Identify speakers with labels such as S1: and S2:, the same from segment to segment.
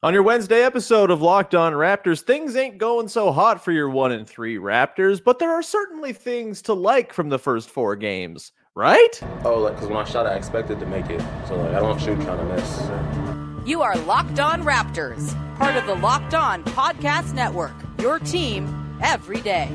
S1: On your Wednesday episode of Locked On Raptors, things ain't going so hot for your 1 and 3 Raptors, but there are certainly things to like from the first 4 games right?
S2: Oh, like because when I shot, I expected to make it. So like I don't shoot trying to miss.
S3: You are Locked On Raptors, part of the Locked On Podcast Network. Your team every day.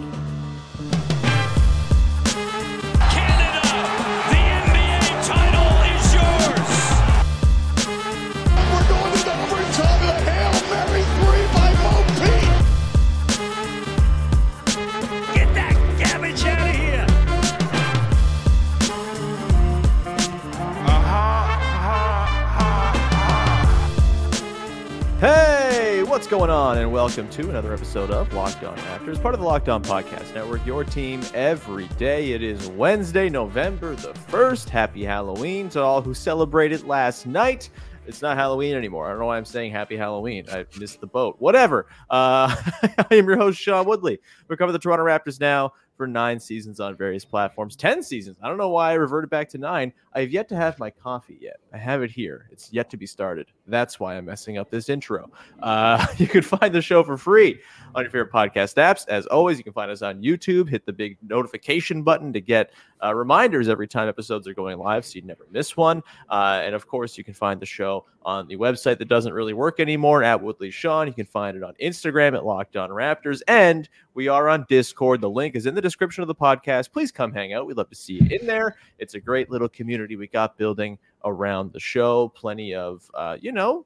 S1: What's going on? And welcome to another episode of Locked On Raptors, part of the Locked On Podcast Network, your team every day. It is Wednesday, November the 1st. Happy Halloween to all who celebrated last night. It's not Halloween anymore. I don't know why I'm saying happy Halloween. I missed the boat. Whatever. Uh, I am your host, Sean Woodley. We cover the Toronto Raptors now for nine seasons on various platforms. 10 seasons. I don't know why I reverted back to nine. I have yet to have my coffee yet. I have it here. It's yet to be started. That's why I'm messing up this intro. Uh, you can find the show for free on your favorite podcast apps. As always, you can find us on YouTube. Hit the big notification button to get uh, reminders every time episodes are going live so you never miss one. Uh, and of course, you can find the show on the website that doesn't really work anymore at Woodley Sean. You can find it on Instagram at Locked On Raptors. And we are on Discord. The link is in the description of the podcast. Please come hang out. We'd love to see you in there. It's a great little community we got building around the show. Plenty of, uh, you know,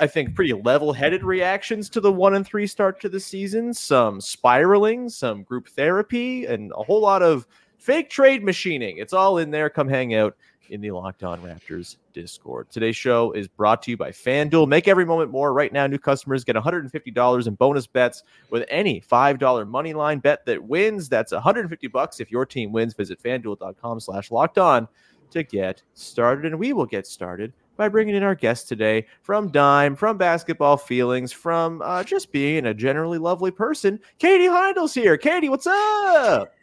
S1: I think pretty level-headed reactions to the one and three start to the season. Some spiraling, some group therapy, and a whole lot of fake trade machining. It's all in there. Come hang out in the Locked On Raptors Discord. Today's show is brought to you by FanDuel. Make every moment more. Right now, new customers get $150 in bonus bets with any $5 money line bet that wins. That's 150 bucks if your team wins. Visit fanduel.com slash locked on to get started. And we will get started by bringing in our guest today from Dime, from Basketball Feelings, from uh, just being a generally lovely person. Katie Heindl's here. Katie, what's up?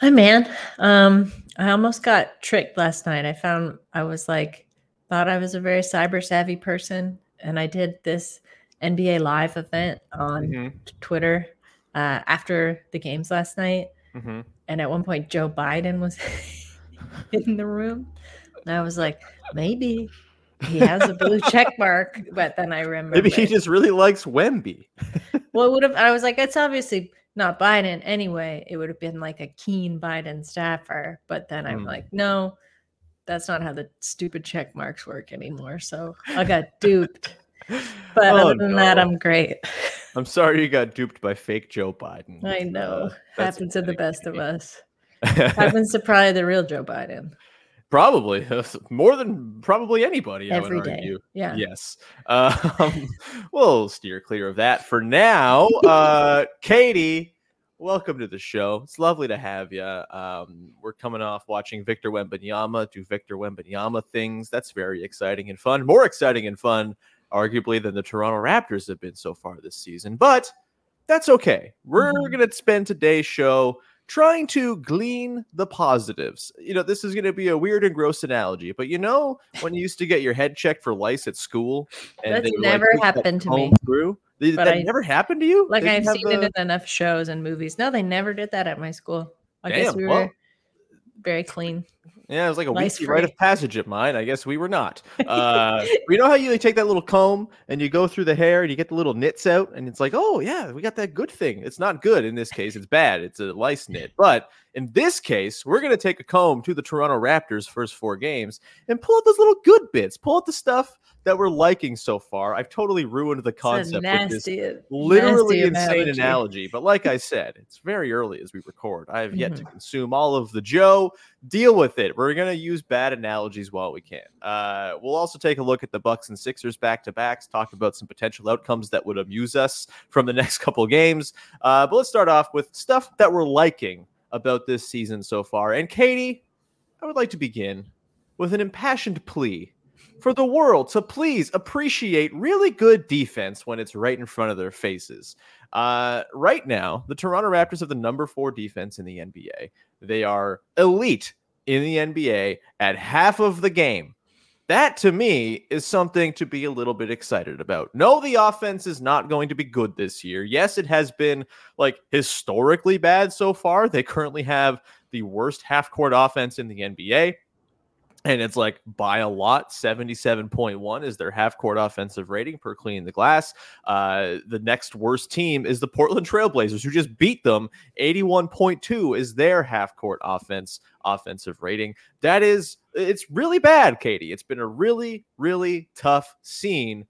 S4: Hi, man. Um, I almost got tricked last night. I found I was like, thought I was a very cyber savvy person, and I did this NBA Live event on mm-hmm. Twitter uh, after the games last night. Mm-hmm. And at one point, Joe Biden was in the room. And I was like, maybe he has a blue check mark. But then I remember
S1: maybe he just really likes Wemby.
S4: well, it would have. I was like, it's obviously not Biden anyway. It would have been like a keen Biden staffer. But then I'm mm. like, no, that's not how the stupid check marks work anymore. So I got duped. But oh, other than no. that, I'm great.
S1: I'm sorry you got duped by fake Joe Biden.
S4: I know. Uh, Happens to the best of us. Happens to probably the real Joe Biden.
S1: Probably more than probably anybody.
S4: Every day. Yeah.
S1: Yes. Um, we'll steer clear of that for now. Uh, Katie, welcome to the show. It's lovely to have you. Um, we're coming off watching Victor Wembanyama do Victor Wembanyama things. That's very exciting and fun. More exciting and fun, arguably, than the Toronto Raptors have been so far this season. But that's okay. We're mm-hmm. going to spend today's show trying to glean the positives. You know, this is going to be a weird and gross analogy, but you know, when you used to get your head checked for lice at school,
S4: and that's never like, happened to me.
S1: Through, but that I, never happened to you.
S4: Like I've seen the... it in enough shows and movies. No, they never did that at my school. I Damn, guess we well, were very clean.
S1: Yeah, it was like a weekly rite of passage at mine. I guess we were not. Uh, you know how you like, take that little comb and you go through the hair and you get the little nits out, and it's like, oh yeah, we got that good thing. It's not good in this case; it's bad. It's a lice nit. But in this case, we're gonna take a comb to the Toronto Raptors' first four games and pull out those little good bits. Pull out the stuff that we're liking so far. I've totally ruined the concept with this literally
S4: nasty
S1: insane analogy. But like I said, it's very early as we record. I have yet to consume all of the Joe. Deal with it. We're gonna use bad analogies while we can. Uh, we'll also take a look at the Bucks and Sixers back to backs, talk about some potential outcomes that would amuse us from the next couple of games. Uh, but let's start off with stuff that we're liking about this season so far. And Katie, I would like to begin with an impassioned plea for the world to please appreciate really good defense when it's right in front of their faces. Uh, right now, the Toronto Raptors have the number four defense in the NBA. They are elite in the NBA at half of the game. That to me is something to be a little bit excited about. No, the offense is not going to be good this year. Yes, it has been like historically bad so far. They currently have the worst half court offense in the NBA and it's like by a lot 77.1 is their half court offensive rating per clean the glass. Uh, the next worst team is the portland trailblazers who just beat them. 81.2 is their half court offense offensive rating. That is it's really bad katie. It's been a really really tough scene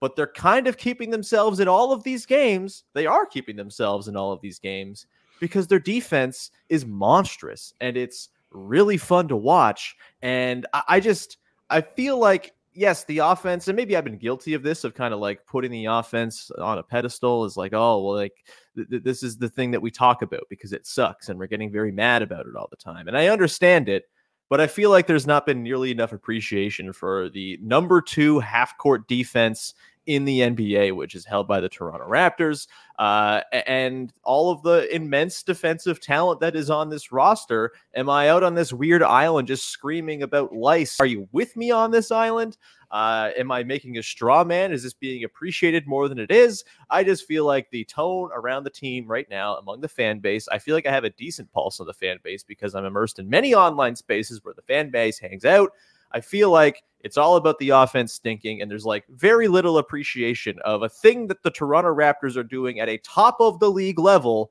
S1: but they're kind of keeping themselves in all of these games. They are keeping themselves in all of these games because their defense is monstrous and it's really fun to watch. And I, I just I feel like yes, the offense, and maybe I've been guilty of this, of kind of like putting the offense on a pedestal is like, oh, well, like th- th- this is the thing that we talk about because it sucks and we're getting very mad about it all the time. And I understand it, but I feel like there's not been nearly enough appreciation for the number two half court defense in the NBA, which is held by the Toronto Raptors, uh, and all of the immense defensive talent that is on this roster. Am I out on this weird island just screaming about lice? Are you with me on this island? Uh, am I making a straw man? Is this being appreciated more than it is? I just feel like the tone around the team right now among the fan base, I feel like I have a decent pulse on the fan base because I'm immersed in many online spaces where the fan base hangs out. I feel like it's all about the offense stinking, and there's like very little appreciation of a thing that the Toronto Raptors are doing at a top of the league level.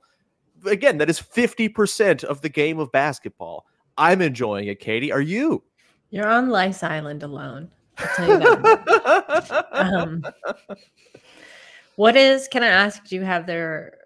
S1: Again, that is 50% of the game of basketball. I'm enjoying it, Katie. Are you?
S4: You're on Lice Island alone. I'll tell you that. um, what is, can I ask, do you have their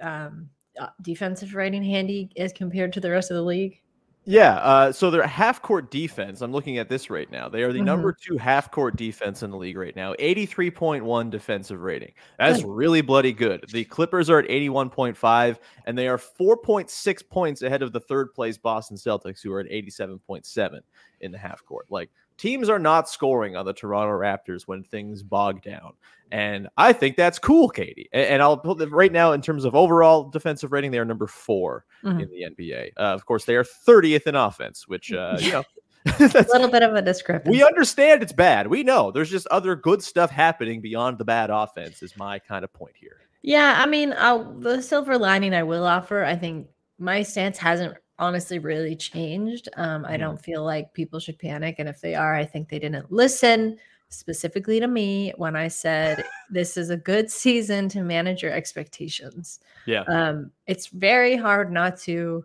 S4: um, uh, defensive rating handy as compared to the rest of the league?
S1: Yeah, uh, so their half court defense. I'm looking at this right now. They are the
S4: Mhm.
S1: number two half court defense in the league right now. 83.1 defensive rating. That's
S4: Good.
S1: really bloody good. The Clippers are at 81.5, and they are 4.6 points ahead of the third place Boston Celtics, who are at 87.7 in the half court. Like teams are not scoring on the Toronto Raptors when things bog down. And I think that's cool, Katie. And, I'll put them right now in terms of overall defensive rating, they are number four
S4: Mhm.
S1: in the NBA. Uh, of course, they are 30th in offense, which uh, you know
S4: A little bit of a discrepancy.
S1: we understand it's bad. We know there's just other good stuff happening beyond the bad offense. Is my kind of point here.
S4: Yeah, I mean, I'll, the silver lining I will offer, I think my stance hasn't honestly really changed. Um, I
S1: Mhm.
S4: don't feel like people should panic. And if they are, I think they didn't listen specifically to me when I said this is a good season to manage your expectations.
S1: Yeah.
S4: Um, it's very hard not to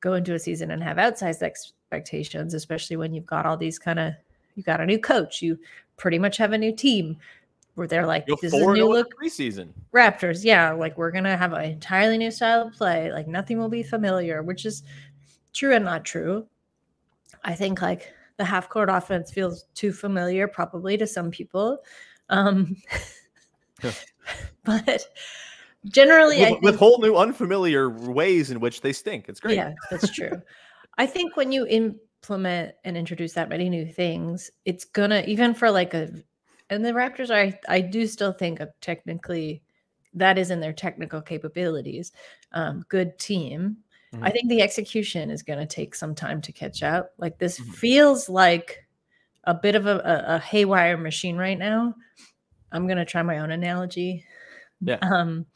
S4: go into a season and have outsized expectations, especially when you've got all these kind of, you got a new coach, you pretty much have a new team where they're like,
S1: Go
S4: this is a new look
S1: preseason.
S4: Raptors, yeah, like we're gonna have an entirely new style of play. Like nothing will be familiar, which is true and not true. I think like the half court offense feels too familiar, probably to some people. Um,
S1: Yeah.
S4: but generally, I
S1: With, with whole new unfamiliar ways in which they stink. It's great.
S4: yeah, that's true. I think when you implement and introduce that many new things, it's gonna even for like a and the Raptors are I do still think of technically that is in their technical capabilities. Um, good team. I
S1: Mhm.
S4: think the execution is gonna take some time to catch up. Like this
S1: Mhm.
S4: feels like a bit of a, a, a haywire machine right now. I'm gonna try my own analogy.
S1: Yeah.
S4: Um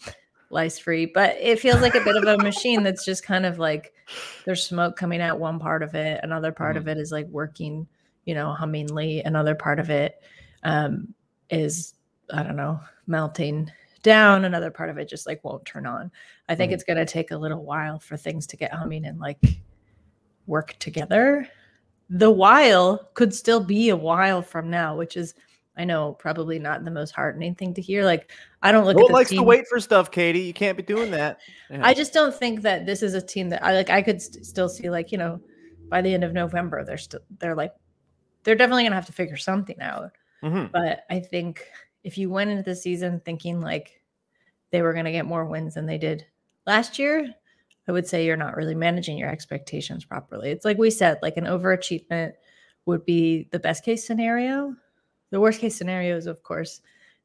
S4: lice free, but it feels like a bit of a machine that's just kind of like there's smoke coming out one part of it, another part of it is like working, you know, hummingly, another part of it um is I don't know, melting down, another part of it just like won't turn on. I think
S1: Mhm.
S4: it's going to take a little while for things to get humming and like work together. The while could still be a while from now, which is I know probably not the most heartening thing to hear. Like I don't look
S1: no
S4: at the
S1: likes
S4: team.
S1: to wait for stuff, Katie. You can't be doing that. Yeah.
S4: I just don't think that this is a team that I like. I could st- still see like you know, by the end of November, they're still they're like they're definitely gonna have to figure something out.
S1: Mhm.
S4: But I think if you went into the season thinking like they were gonna get more wins than they did last year, I would say you're not really managing your expectations properly. It's like we said, like an overachievement would be the best case scenario. The worst case scenario is, of course,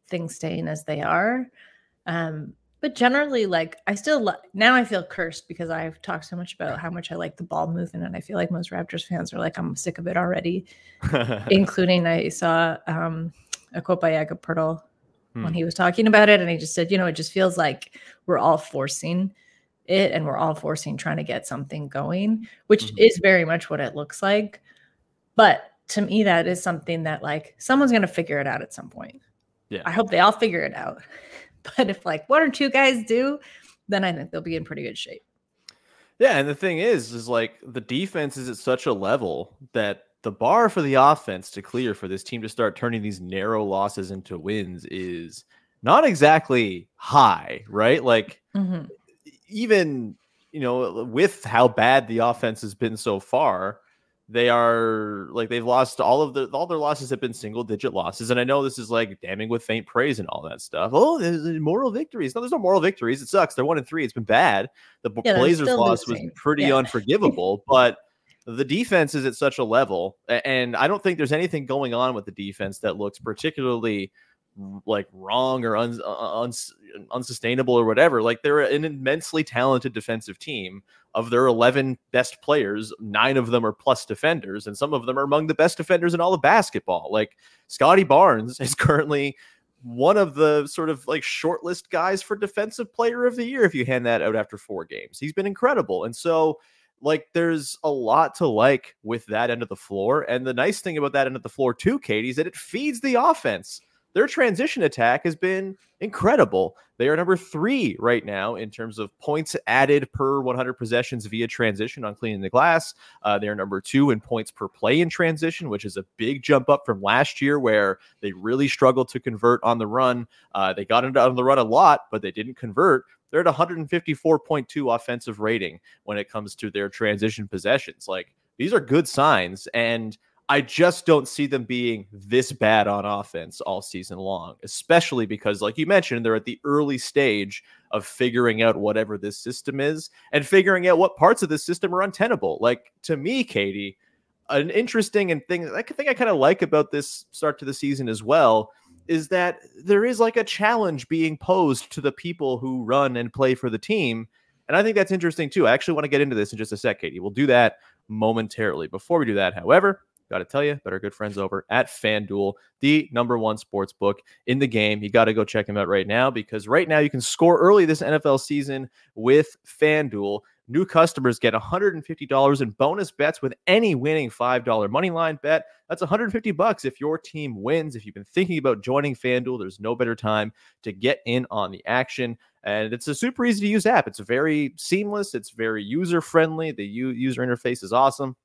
S4: things staying as they are. Um, but generally, like I still li- now I feel cursed because I've talked so much about how much I like the ball movement, and I feel like most Raptors fans are like, I'm sick of it already. Including I saw um, a quote by Jakob Poeltl
S1: Hmm.
S4: when he was talking about it, and he just said, you know, it just feels like we're all forcing it, and we're all forcing trying to get something going, which
S1: Mhm.
S4: is very much what it looks like. But to me, that is something that like someone's going to figure it out at some point.
S1: Yeah.
S4: I hope they all figure it out. But if like one or two guys do, then I think they'll be in pretty good shape.
S1: Yeah, and the thing is, is like the defense is at such a level that the bar for the offense to clear for this team to start turning these narrow losses into wins is not exactly high, right? Like
S4: Mhm.
S1: even you know with how bad the offense has been so far they are like they've lost all of the all their losses have been single digit losses. And i know this is like damning with faint praise and all that stuff. Oh there's moral victories. No there's no moral victories. It sucks. They're one and three. It's been bad. The
S4: Yeah,
S1: blazers loss was pretty
S4: Yeah.
S1: unforgivable but the defense is at such a level and i don't think there's anything going on with the defense that looks particularly like wrong or un, uh, uns, unsustainable or whatever. Like they're an immensely talented defensive team. Of their 11 best players, nine of them are plus defenders, and some of them are among the best defenders in all of basketball. Like Scottie Barnes is currently one of the sort of like shortlist guys for defensive player of the year if you hand that out after four games. He's been incredible. And so like there's a lot to like with that end of the floor. And the nice thing about that end of the floor too, Katie, is that it feeds the offense. Their transition attack has been incredible. They are number three right now in terms of points added per 100 possessions via transition on cleaning the glass. Uh, they are number two in points per play in transition, which is a big jump up from last year where they really struggled to convert on the run. Uh, they got into on the run a lot, but they didn't convert. They're at 154.2 offensive rating when it comes to their transition possessions. Like these are good signs. And I just don't see them being this bad on offense all season long, especially because, like you mentioned, they're at the early stage of figuring out whatever this system is and figuring out what parts of this system are untenable. Like to me, Katie, an interesting and thing I think I kind of like about this start to the season as well is that there is like a challenge being posed to the people who run and play for the team. And I think that's interesting too. I actually want to get into this in just a sec, Katie. We'll do that momentarily. Before we do that, however, got to tell you about our good friends over at FanDuel, the number one sports book in the game. You got to go check them out right now because right now you can score early this NFL season with FanDuel. New customers get $150 in bonus bets with any winning $5 money line bet. That's 150 bucks if your team wins. If you've been thinking about joining FanDuel, there's no better time to get in on the action. And it's a super easy to use app. It's very seamless, it's very user friendly. The u- user interface is awesome.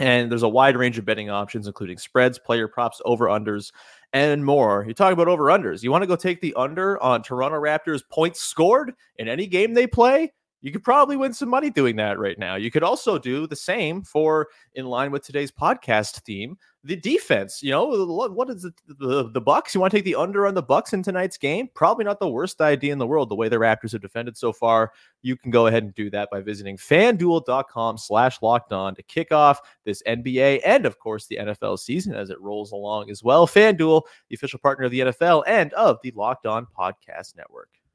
S1: And there's a wide range of betting options, including spreads, player props, over unders, and more. You talk about over unders. You want to go take the under on Toronto Raptors points scored in any game they play? You could probably win some money doing that right now. You could also do the same for, in line with today's podcast theme, the defense. You know, what, is it? The, the Bucks. You want to take the under on the Bucks in tonight's game? Probably not the worst idea in the world. The way the Raptors have defended so far, you can go ahead and do that by visiting FanDuel.com/slash locked on to kick off this NBA and, of course, the NFL season as it rolls along as well. FanDuel, the official partner of the NFL and of the Locked On Podcast Network.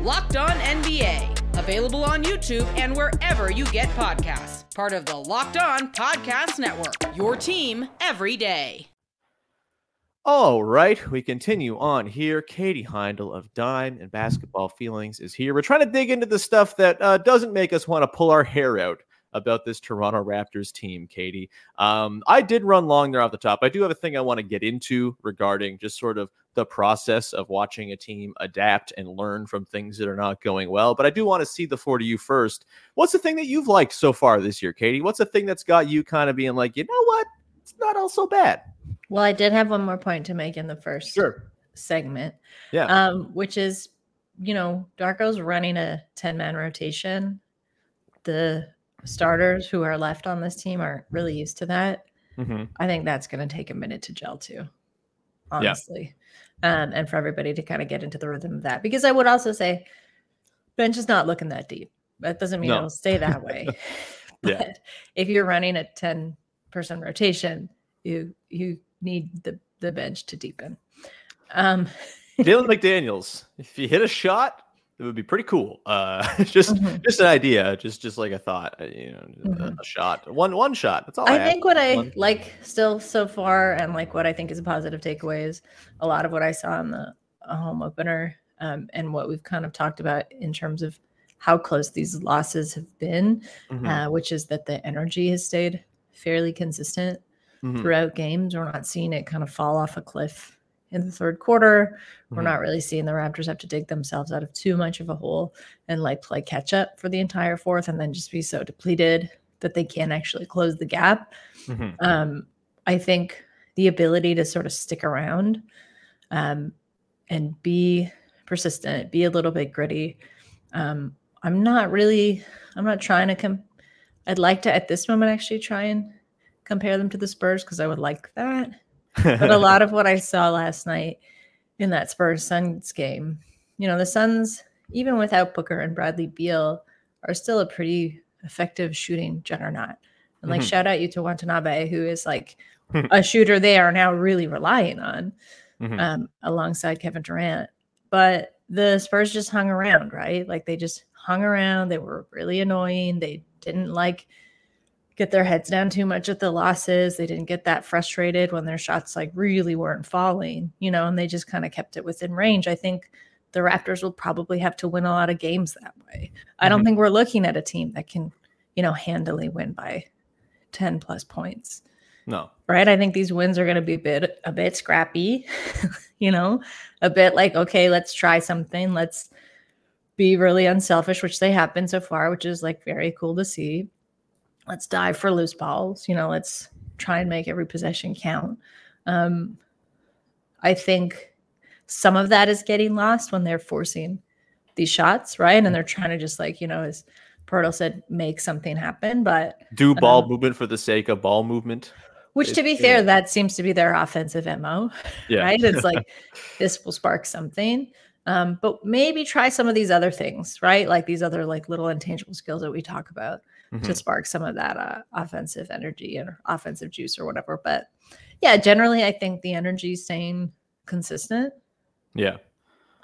S3: Locked On NBA, available on YouTube and wherever you get podcasts. Part of the Locked On Podcast Network, your team every day.
S1: All right, we continue on here. Katie Heindl of Dime and Basketball Feelings is here. We're trying to dig into the stuff that uh, doesn't make us want to pull our hair out about this Toronto Raptors team, Katie. Um, I did run long there off the top. I do have a thing I want to get into regarding just sort of the process of watching a team adapt and learn from things that are not going well. But I do want to see the floor to you first. What's the thing that you've liked so far this year, Katie? What's the thing that's got you kind of being like, you know what? It's not all so bad.
S4: Well, I did have one more point to make in the first
S1: Sure.
S4: segment,
S1: Yeah.
S4: um, which is, you know, Darko's running a 10 man rotation. The starters who are left on this team aren't really used to that.
S1: mm-hmm.
S4: I think that's going to take a minute to gel too, honestly. Um, and for everybody to kind of get into the rhythm of that. Because I would also say, bench is not looking that deep. That doesn't mean
S1: No.
S4: it'll stay that way.
S1: Yeah.
S4: But if you're running a 10 person rotation, you you need the, the bench to deepen. Um,
S1: Jalen McDaniels, if you hit a shot, it would be pretty cool. Uh, just
S4: Mhm.
S1: just an idea, just just like a thought, uh, you know, a-
S4: Mhm.
S1: a shot, one one shot. That's all. I,
S4: I think what I
S1: One.
S4: like still so far, and like what I think is a positive takeaway is a lot of what I saw in the home opener, um, and what we've kind of talked about in terms of how close these losses have been,
S1: Mhm,
S4: uh, which is that the energy has stayed fairly consistent
S1: mhm,
S4: throughout games. We're not seeing it kind of fall off a cliff in the third quarter. We're
S1: mhm.
S4: not really seeing the Raptors have to dig themselves out of too much of a hole and like play catch up for the entire fourth and then just be so depleted that they can't actually close the gap.
S1: Mhm.
S4: Um, I think the ability to sort of stick around um, and be persistent, be a little bit gritty. Um, I'm not really, I'm not trying to come. I'd like to at this moment actually try and compare them to the Spurs because I would like that but a lot of what I saw last night in that Spurs Suns game, you know, the Suns, even without Booker and Bradley Beal, are still a pretty effective shooting juggernaut. And like,
S1: Mhm.
S4: shout out you to Watanabe, who is like a shooter they are now really relying on
S1: Mhm.
S4: um, alongside Kevin Durant. But the Spurs just hung around, right? Like they just hung around. They were really annoying. They didn't like get their heads down too much at the losses. They didn't get that frustrated when their shots like really weren't falling, you know, and they just kind of kept it within range. I think the Raptors will probably have to win a lot of games that way. I don't
S1: Mhm.
S4: think we're looking at a team that can, you know, handily win by 10 plus points
S1: no.
S4: right? I think these wins are going to be a bit a bit scrappy, you know, a bit like okay, let's try something, let's be really unselfish, which they have been so far, which is like very cool to see. Let's dive for loose balls, you know, let's try and make every possession count. Um, I think some of that is getting lost when they're forcing these shots, right? And they're trying to just like, you know, as Poeltl said, make something happen. But
S1: Do ball
S4: Um,
S1: movement for the sake of ball movement.
S4: which, to be fair, that seems to be their offensive MO,
S1: Yeah.
S4: right? It's like this will spark something. Um, but maybe try some of these other things, right? Like these other like little intangible skills that we talk about to
S1: Mhm.
S4: spark some of that uh, offensive energy and offensive juice or whatever. But yeah, generally, I think the energy is staying consistent.
S1: Yeah.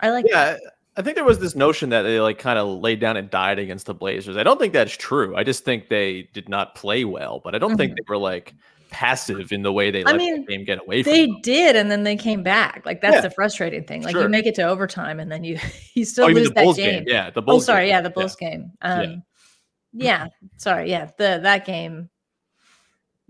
S4: I like
S1: Yeah. I think there was this notion that they like kind of laid down and died against the Blazers. I don't think that's true. I just think they did not play well, but I don't think they were like passive in the way they
S4: Mm-hmm. I
S1: let
S4: mean,
S1: the game get away from
S4: They
S1: them.
S4: did, and then they came back. Like that's
S1: Yeah.
S4: the frustrating thing. Like
S1: Sure.
S4: you make it to overtime, and then you you still
S1: Oh, you mean
S4: lose
S1: the
S4: that
S1: Bulls
S4: game.
S1: game? Yeah, the
S4: Oh,
S1: Bulls.
S4: sorry,
S1: game.
S4: yeah, the Bulls game. Um, yeah. Sorry, yeah, the that game.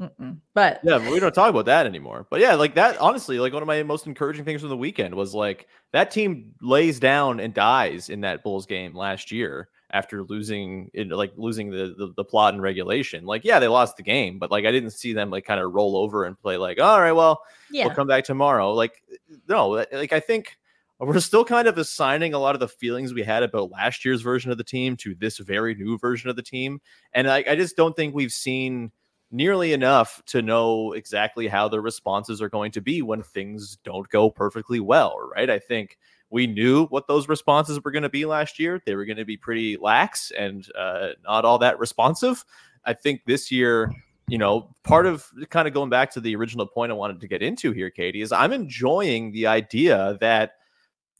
S4: Mm-mm. But
S1: Yeah, but we don't talk about that anymore. But yeah, like that, honestly, like one of my most encouraging things from the weekend was like that team lays down and dies in that Bulls game last year after losing in like losing the, the the plot and regulation. Like, yeah, they lost the game, but like I didn't see them like kind of roll over and play like, all right, well,
S4: yeah,
S1: we'll come back tomorrow. Like, no, like I think we're still kind of assigning a lot of the feelings we had about last year's version of the team to this very new version of the team. And I, I just don't think we've seen nearly enough to know exactly how the responses are going to be when things don't go perfectly well, right? I think we knew what those responses were going to be last year. They were going to be pretty lax and uh, not all that responsive. I think this year, you know, part of kind of going back to the original point I wanted to get into here, Katie, is I'm enjoying the idea that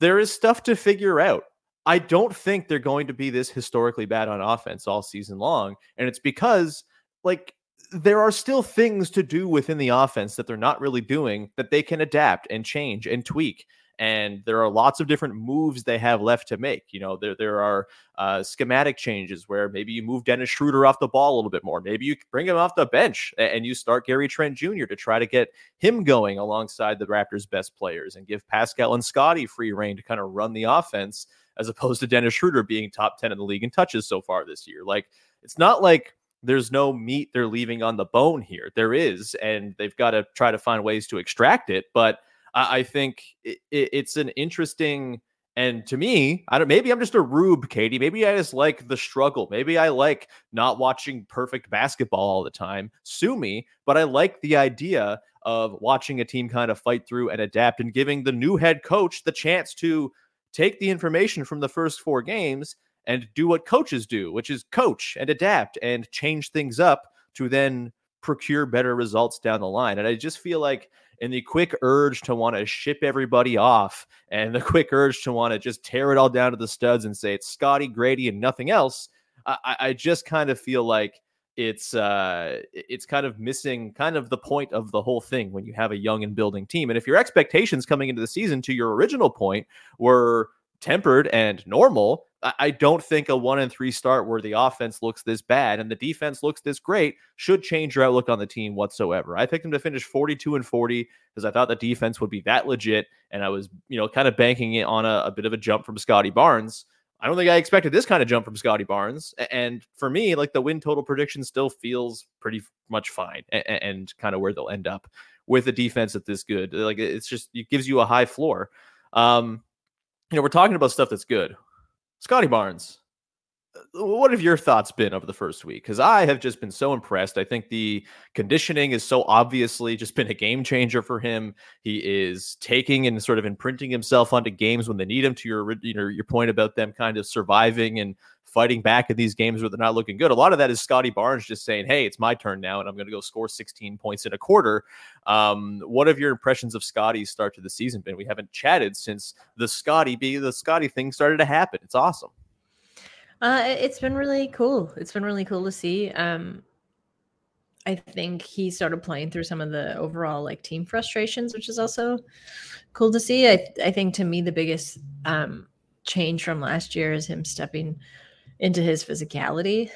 S1: there is stuff to figure out. I don't think they're going to be this historically bad on offense all season long. And it's because, like, there are still things to do within the offense that they're not really doing that they can adapt and change and tweak. And there are lots of different moves they have left to make. You know, there there are uh, schematic changes where maybe you move Dennis Schroeder off the ball a little bit more. Maybe you bring him off the bench and you start Gary Trent Jr. to try to get him going alongside the Raptors' best players and give Pascal and Scottie free reign to kind of run the offense as opposed to Dennis Schroeder being top 10 in the league in touches so far this year. Like, it's not like there's no meat they're leaving on the bone here. There is, and they've got to try to find ways to extract it. But I, I think it, it's an interesting. And to me, I don't. Maybe I'm just a rube, Katie. Maybe I just like the struggle. Maybe I like not watching perfect basketball all the time. Sue me, but I like the idea of watching a team kind of fight through and adapt, and giving the new head coach the chance to take the information from the first four games and do what coaches do, which is coach and adapt and change things up to then procure better results down the line. And I just feel like in the quick urge to want to ship everybody off and the quick urge to want to just tear it all down to the studs and say it's Scottie Gradey and nothing else, I, I just kind of feel like it's uh it's kind of missing kind of the point of the whole thing when you have a young and building team. And if your expectations coming into the season to your original point were tempered and normal, I don't think a one and three start where the offense looks this bad and the defense looks this great should change your outlook on the team whatsoever. I picked them to finish 42 and 40 because I thought the defense would be that legit. And I was, you know, kind of banking it on a, a bit of a jump from Scottie Barnes. I don't think I expected this kind of jump from Scottie Barnes. And for me, like the win total prediction still feels pretty much fine and, and kind of where they'll end up with a defense that this good. Like it's just, it gives you a high floor. Um, you know, we're talking about stuff that's good. Scottie Barnes, what have your thoughts been over the first week? Because I have just been so impressed. I think the conditioning is so obviously just been a game changer for him. He is taking and sort of imprinting himself onto games when they need him. To your you know your point about them kind of surviving and fighting back in these games where they're not looking good. A lot of that is Scottie Barnes just saying, "Hey, it's my turn now, and I'm going to go score 16 points in a quarter." Um, what have your impressions of Scottie's start to the season been? We haven't chatted since the Scottie be the Scottie thing started to happen. It's awesome.
S4: Uh, it's been really cool. It's been really cool to see. Um, I think he started playing through some of the overall like team frustrations, which is also cool to see. I I think to me the biggest um, change from last year is him stepping into his physicality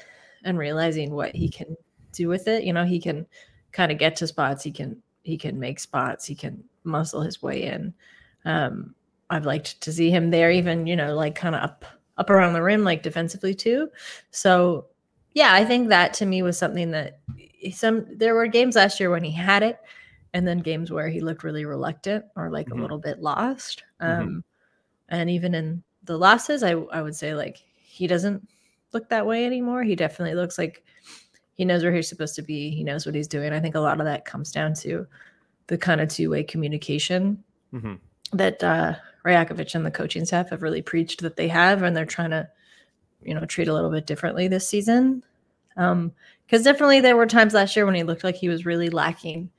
S4: and realizing what he can do with it. You know, he can kind of get to spots. He can he can make spots. He can muscle his way in. Um, I've liked to see him there, even you know, like kind of up up around the rim, like defensively too. So yeah, I think that to me was something that some there were games last year when he had it, and then games where he looked really reluctant or like mm-hmm. a little bit lost. Mm-hmm. Um, mm-hmm. and even in the losses, I I would say like he doesn't look that way anymore. He definitely looks like he knows where he's supposed to be. He knows what he's doing. I think a lot of that comes down to the kind of two way communication mm-hmm. that uh, Rajakovic and the coaching staff have really preached that they have, and they're trying to, you know, treat a little bit differently this season. Because um, definitely there were times last year when he looked like he was really lacking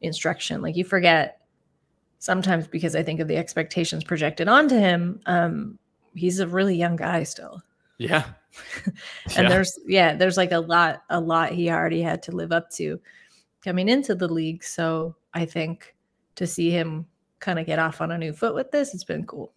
S4: instruction. Like you forget sometimes because I think of the expectations projected onto him. Um, he's a really young guy still.
S1: Yeah.
S4: and yeah. there's yeah, there's like a lot a lot he already had to live up to coming into the league. So I think to see him kind of get off on a new foot with this, it's been cool.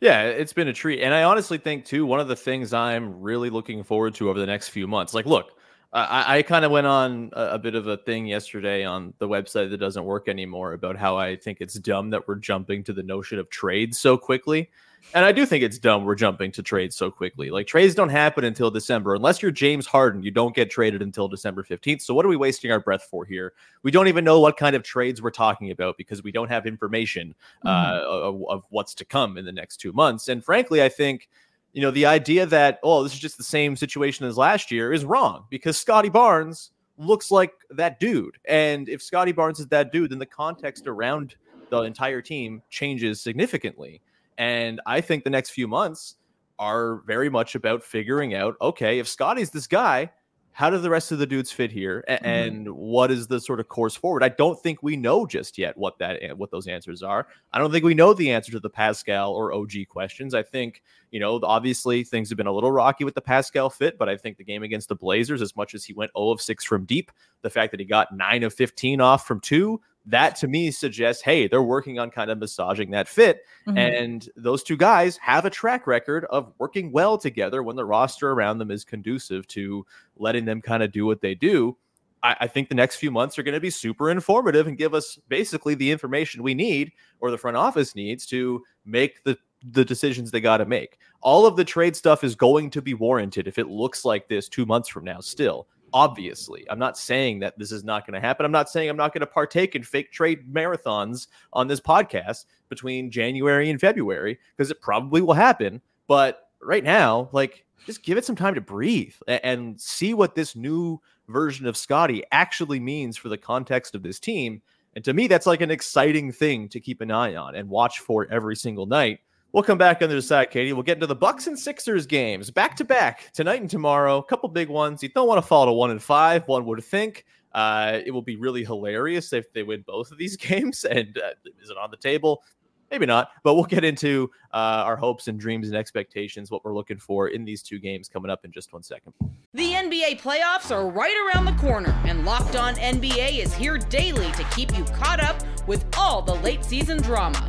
S1: Yeah, it's been a treat. And I honestly think too, one of the things I'm really looking forward to over the next few months, like look, I, I kind of went on a, a, bit of a thing yesterday on the website that doesn't work anymore about how I think it's dumb that we're jumping to the notion of trade so quickly. And I do think it's dumb we're jumping to trades so quickly. Like trades don't happen until December. Unless you're James Harden, you don't get traded until December 15th. So what are we wasting our breath for here? We don't even know what kind of trades we're talking about because we don't have information uh, mm-hmm. of, of what's to come in the next two months. And frankly, I think you know the idea that oh this is just the same situation as last year is wrong because Scottie Barnes looks like that dude. And if Scottie Barnes is that dude, then the context around the entire team changes significantly. And I think the next few months are very much about figuring out okay, if Scottie's this guy, how do the rest of the dudes fit here mm-hmm. and mm-hmm. what is the sort of course forward i don't think we know just yet what that what those answers are i don't think we know the answer to the pascal or og questions i think you know obviously things have been a little rocky with the pascal fit but i think the game against the blazers as much as he went 0 of 6 from deep the fact that he got 9 of 15 off from 2 that to me suggests, hey, they're working on kind of massaging that fit.
S4: Mhm.
S1: And those two guys have a track record of working well together when the roster around them is conducive to letting them kind of do what they do. I, I think the next few months are going to be super informative and give us basically the information we need or the front office needs to make the the decisions they got to make. All of the trade stuff is going to be warranted if it looks like this two months from now, still. Obviously, I'm not saying that this is not going to happen. I'm not saying I'm not going to partake in fake trade marathons on this podcast between January and February because it probably will happen. But right now, like, just give it some time to breathe and see what this new version of Scottie actually means for the context of this team. And to me, that's like an exciting thing to keep an eye on and watch for every single night. We'll come back on the side, Katie. We'll get into the Bucks and Sixers games back to back tonight and tomorrow. A couple big ones. You don't want to fall to one and five. One would think uh, it will be really hilarious if they win both of these games. And uh, is it on the table? Maybe not. But we'll get into uh, our hopes and dreams and expectations, what we're looking for in these two games coming up in just one second.
S3: The NBA playoffs are right around the corner, and Locked On NBA is here daily to keep you caught up with all the late season drama.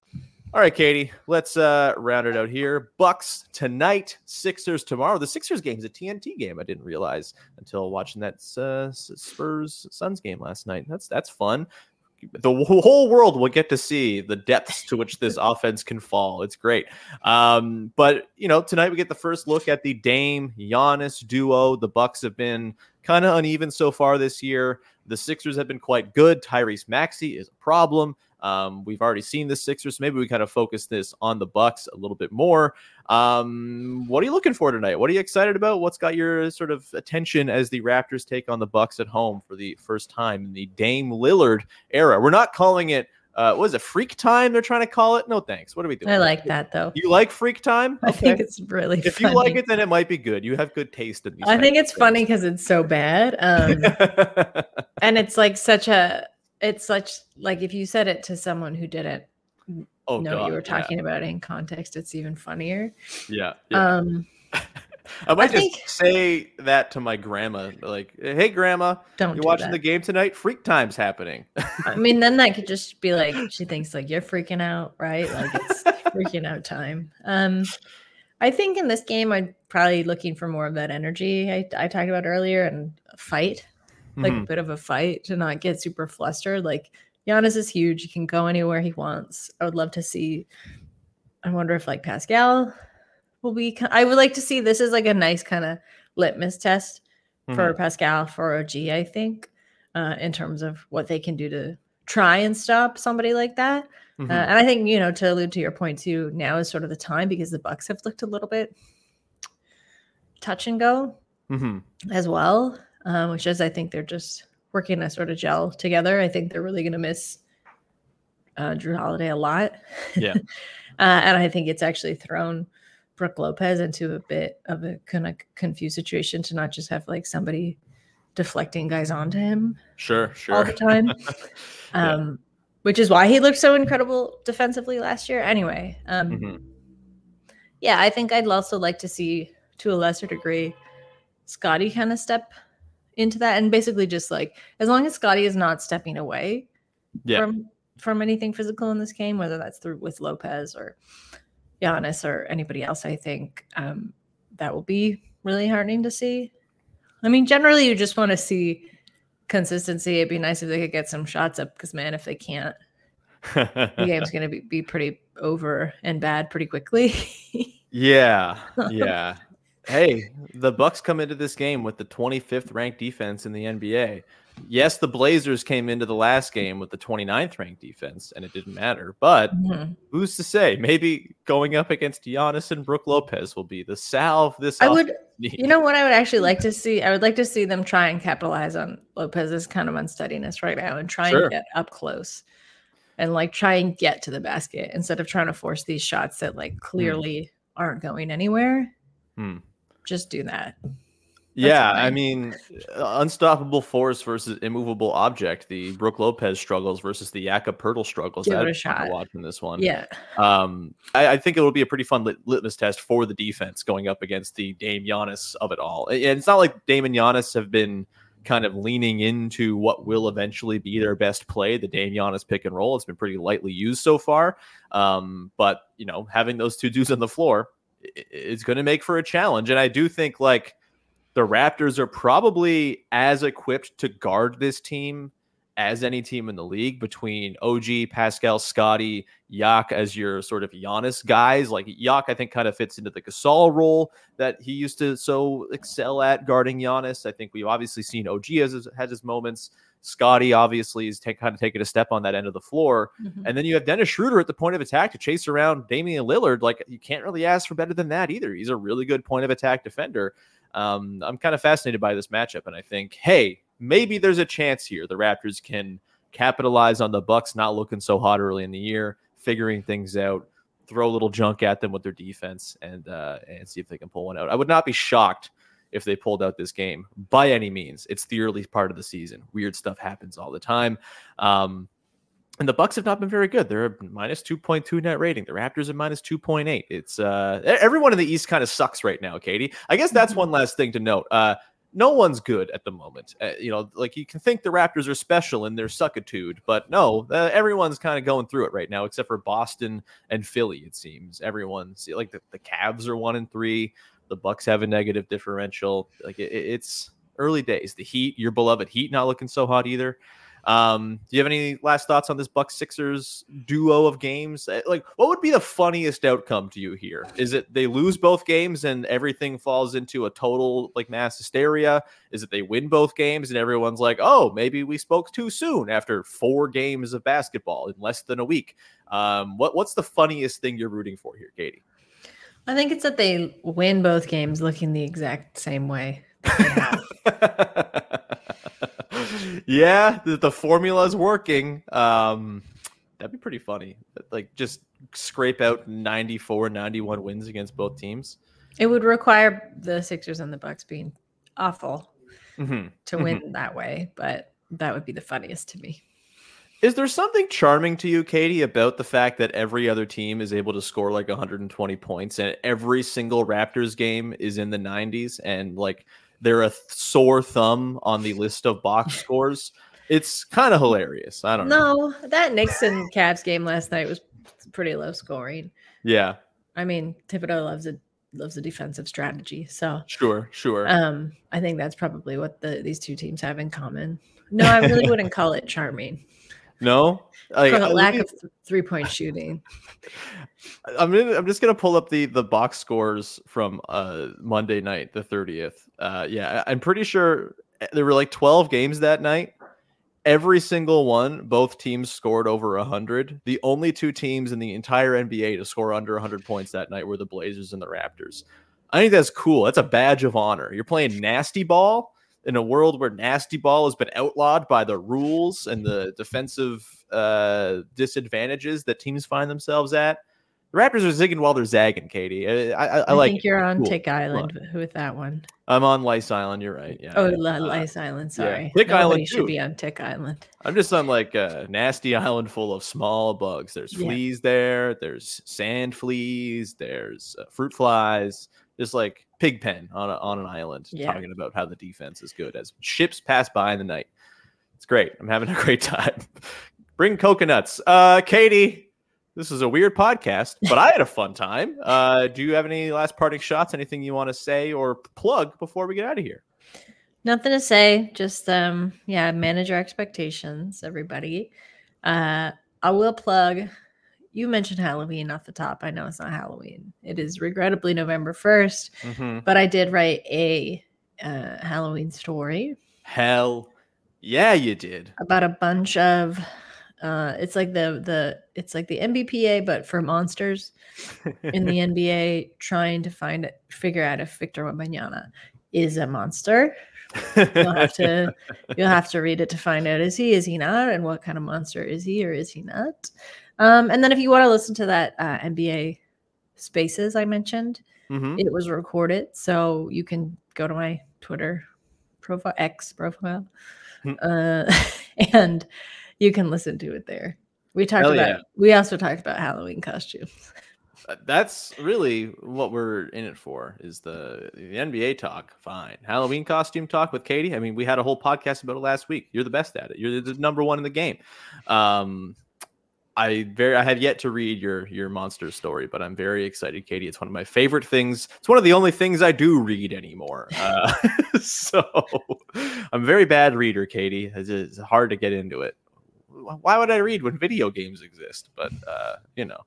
S1: All right, Katie, let's uh, round it out here. Bucks tonight, Sixers tomorrow. The Sixers game is a TNT game. I didn't realize until watching that uh, Spurs Suns game last night. That's that's fun. The whole world will get to see the depths to which this offense can fall. It's great. Um, but you know, tonight we get the first look at the Dame Giannis duo. The Bucks have been kind of uneven so far this year. The Sixers have been quite good. Tyrese Maxey is a problem. Um, we've already seen the Sixers. Maybe we kind of focus this on the Bucks a little bit more. Um, what are you looking for tonight? What are you excited about? What's got your sort of attention as the Raptors take on the Bucks at home for the first time in the Dame Lillard era? We're not calling it. Uh, what is it? Freak time? They're trying to call it. No thanks. What are we doing?
S4: I like that though.
S1: You like freak time?
S4: I think it's really.
S1: If
S4: funny.
S1: you like it, then it might be good. You have good taste in these.
S4: I think it's funny because it's so bad. Um, and it's like such a. It's such like if you said it to someone who didn't
S1: oh,
S4: know
S1: God,
S4: you were
S1: yeah,
S4: talking about it in context, it's even funnier.
S1: Yeah. yeah.
S4: Um,
S1: I might
S4: I
S1: just
S4: think-
S1: say that to my grandma, like, "Hey, grandma,
S4: don't
S1: you
S4: do
S1: watching
S4: that.
S1: the game tonight? Freak time's happening."
S4: I mean, then that could just be like she thinks like you're freaking out, right? Like it's freaking out time. Um, I think in this game, I'm probably looking for more of that energy I, I talked about earlier and fight, like a
S1: Mhm.
S4: bit of a fight to not get super flustered. Like Giannis is huge; he can go anywhere he wants. I would love to see. I wonder if like Pascal will be. I would like to see this is like a nice kind of litmus test for Pascal for OG. I think uh, in terms of what they can do to try and stop somebody like that.
S1: Mhm.
S4: Uh, and I think you know to allude to your point too, now is sort of the time because the Bucks have looked a little bit touch and go
S1: Mhm.
S4: as well, uh, which is I think they're just working to sort of gel together. I think they're really going to miss uh, Jrue Holiday a lot.
S1: Yeah.
S4: uh, and I think it's actually thrown Brooke Lopez into a bit of a kind of confused situation to not just have like somebody deflecting guys onto him
S1: Sure, sure.
S4: all the time.
S1: Yeah.
S4: um, which is why he looked so incredible defensively last year. Anyway, um,
S1: Mhm.
S4: yeah, I think I'd also like to see, to a lesser degree, Scottie kind of step into that, and basically just like as long as Scottie is not stepping away
S1: Yeah.
S4: from from anything physical in this game, whether that's through with Lopez or Giannis or anybody else, I think um, that will be really heartening to see. I mean, generally, you just want to see consistency. It'd be nice if they could get some shots up because, man, if they can't, the game's going to be, be pretty over and bad pretty quickly.
S1: yeah, yeah. Hey, the Bucks come into this game with the 25th ranked defense in the NBA. Yes, the Blazers came into the last game with the 29th ranked defense, and it didn't matter. But
S4: Mhm.
S1: who's to say? Maybe going up against Giannis and Brooke Lopez will be the salve this
S4: I would,
S1: needs.
S4: you know, what I would actually like to see. I would like to see them try and capitalize on Lopez's kind of unsteadiness right now and try
S1: Sure.
S4: and get up close and like try and get to the basket instead of trying to force these shots that like clearly aren't going anywhere.
S1: Hmm.
S4: Just do that.
S1: Yeah, I mean, unstoppable force versus immovable object. The Brooke Lopez struggles versus the Yaka struggles.
S4: Give it
S1: I
S4: a shot.
S1: watching this one.
S4: Yeah.
S1: Um, I, I think it will be a pretty fun lit- litmus test for the defense going up against the Dame Giannis of it all. And it's not like Dame and Giannis have been kind of leaning into what will eventually be their best play, the Dame Giannis pick and roll. It's been pretty lightly used so far. Um, but you know, having those two dudes on the floor is going to make for a challenge. And I do think like the Raptors are probably as equipped to guard this team as any team in the league between OG, Pascal, Scottie, Yak as your sort of Giannis guys. Like Yak, I think kind of fits into the Gasol role that he used to so excel at guarding Giannis. I think we've obviously seen OG has has his moments. Scottie obviously is ta- kind of taking a step on that end of the floor.
S4: Mhm.
S1: And then you have Dennis Schroeder at the point of attack to chase around Damian Lillard. Like you can't really ask for better than that either. He's a really good point of attack defender. Um, I'm kind of fascinated by this matchup, and I think, hey, maybe there's a chance here the Raptors can capitalize on the Bucks not looking so hot early in the year, figuring things out, throw a little junk at them with their defense, and uh, and see if they can pull one out. I would not be shocked if they pulled out this game by any means. It's the early part of the season. Weird stuff happens all the time. Um, and the Bucks have not been very good. They're a minus 2.2 net rating. The Raptors are minus 2.8. It's uh everyone in the East kind of sucks right now, Katie. I guess that's
S4: Mhm.
S1: one last thing to note. Uh no one's good at the moment. Uh, you know, like you can think the Raptors are special in their suckitude, but no, uh, everyone's kind of going through it right now, except for Boston and Philly. It seems everyone's like the, the Cavs are one and three. The Bucks have a negative differential. Like it, it- it's early days. The Heat, your beloved Heat, not looking so hot either. Um, do you have any last thoughts on this Bucks Sixers duo of games? Uh, Like, what would be the funniest outcome to you here? Is it they lose both games and everything falls into a total like mass hysteria? Is it they win both games and everyone's like, oh, maybe we spoke too soon after four games of basketball in less than a week? Um, what what's the funniest thing you're rooting for here, Katie?
S4: I think it's that they win both games looking the exact same way. that they have.
S1: yeah, the, the formula is working. Um, that'd be pretty funny. Like just scrape out 94, 91 wins against both teams.
S4: it would require the Sixers and the Bucks being awful
S1: Mhm.
S4: to win that way, but that would be the funniest to me.
S1: Is there something charming to you, Katie, about the fact that every other team is able to score like 120 points and every single Raptors game is in the 90s and like they're a th- sore thumb on the list of box scores? It's kind of hilarious. I don't know.
S4: No, that Knicks and Cavs game last night was pretty low scoring.
S1: Yeah,
S4: I mean, Thibodeau loves a loves a defensive strategy, so
S1: sure, sure.
S4: um, I think that's probably what the these two teams have in common. No, I really wouldn't call it charming
S1: no, like,
S4: the
S1: I-
S4: lack of th- three point shooting.
S1: I'm gonna, I'm just gonna pull up the the box scores from uh Monday night, the 30th. Uh yeah, I'm pretty sure eh, there were like 12 games that night. Every single one, both teams scored over 100. The only two teams in the entire NBA to score under 100 points that night were the Blazers and the Raptors. I think that's cool. That's a badge of honor. You're playing nasty ball in a world where nasty ball has been outlawed by the rules and the defensive uh, disadvantages that teams find themselves at. The Raptors are zigging while they're zagging, Katie. I, I, I
S4: I,
S1: like.
S4: think
S1: it.
S4: you're on
S1: Cool.
S4: Tick Island with- with that one.
S1: I'm on Lice Island. You're right. Yeah.
S4: Oh,
S1: yeah. Uh,
S4: Lice Island. Sorry,
S1: Tick
S4: Nobody
S1: Island
S4: should
S1: too.
S4: be on Tick Island.
S1: I'm just on like a nasty island full of small bugs. There's
S4: Yeah.
S1: fleas there. There's sand fleas. There's uh, fruit flies. Just like pig pen on a, on an island,
S4: Yeah.
S1: talking about how the defense is good as ships pass by in the night. It's great. I'm having a great time. Bring coconuts, uh, Katie. This is a weird podcast, but I had a fun time. Uh, do you have any last parting shots? Anything you want to say or plug before we get out of here?
S4: Nothing to say. Just um, yeah, manage your expectations, everybody. Uh, I will plug. You mentioned Halloween off the top. I know it's not Halloween. It is regrettably November first,
S1: Mm-hmm.
S4: but I did write a uh, Halloween story
S1: Hell, yeah, you did.
S4: about a bunch of. Uh, it's like the the it's like the NBPA, but for monsters in the NBA, trying to find it, figure out if Victor Wembanyama is a monster. you'll have to you'll have to read it to find out is he is he not and what kind of monster is he or is he not um and then if you want to listen to that uh nba spaces i mentioned
S1: Mhm.
S4: it was recorded. So you can go to my Twitter profile, X profile,
S1: Hmm.
S4: uh, and you can listen to it there. We talked
S1: Hell
S4: about.
S1: yeah.
S4: We also talked about Halloween costumes.
S1: Uh, That's really what we're in it for is the the NBA talk. Fine. Halloween costume talk with Katie. I mean, we had a whole podcast about it last week. You're the best at it. You're the number one in the game. Um I very I have yet to read your your monster story, but I'm very excited, Katie. It's one of my favorite things. It's one of the only things I do read anymore. Uh, so I'm a very bad reader, Katie. It's, it's hard to get into it. Why would I read when video games exist? But uh, you know,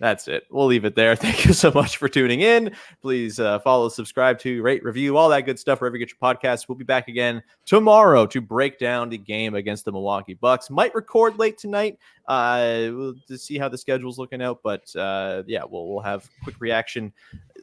S1: that's it. We'll leave it there. Thank you so much for tuning in. Please uh, follow, subscribe to, rate, review, all that good stuff wherever you get your podcasts. We'll be back again tomorrow to break down the game against the Milwaukee Bucks. Might record late tonight uh, we'll, to see how the schedule's looking out. But uh, yeah, we'll, we'll have quick reaction,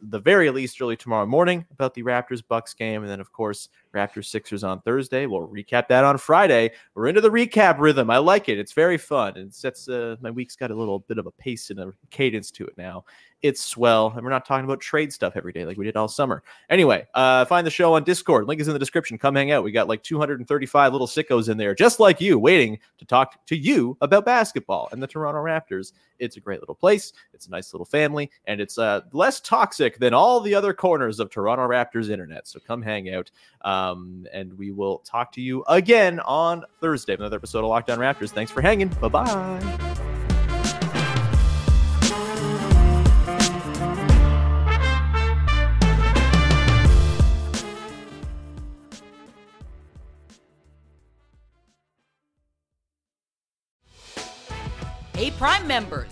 S1: the very least, early tomorrow morning about the Raptors Bucks game. And then, of course, Raptors Sixers on Thursday. We'll recap that on Friday. We're into the recap rhythm. I like it. It's very fun. It sets uh, my week's got a little bit of a pace and a cadence to it now. It's swell, and we're not talking about trade stuff every day like we did all summer. Anyway, uh, find the show on Discord. Link is in the description. Come hang out. We got like 235 little sickos in there, just like you, waiting to talk to you about basketball and the Toronto Raptors. It's a great little place. It's a nice little family, and it's uh, less toxic than all the other corners of Toronto Raptors internet. So come hang out. Um, and we will talk to you again on Thursday another episode of Locked On Raptors. Thanks for hanging. Bye bye.
S3: Hey, Prime members,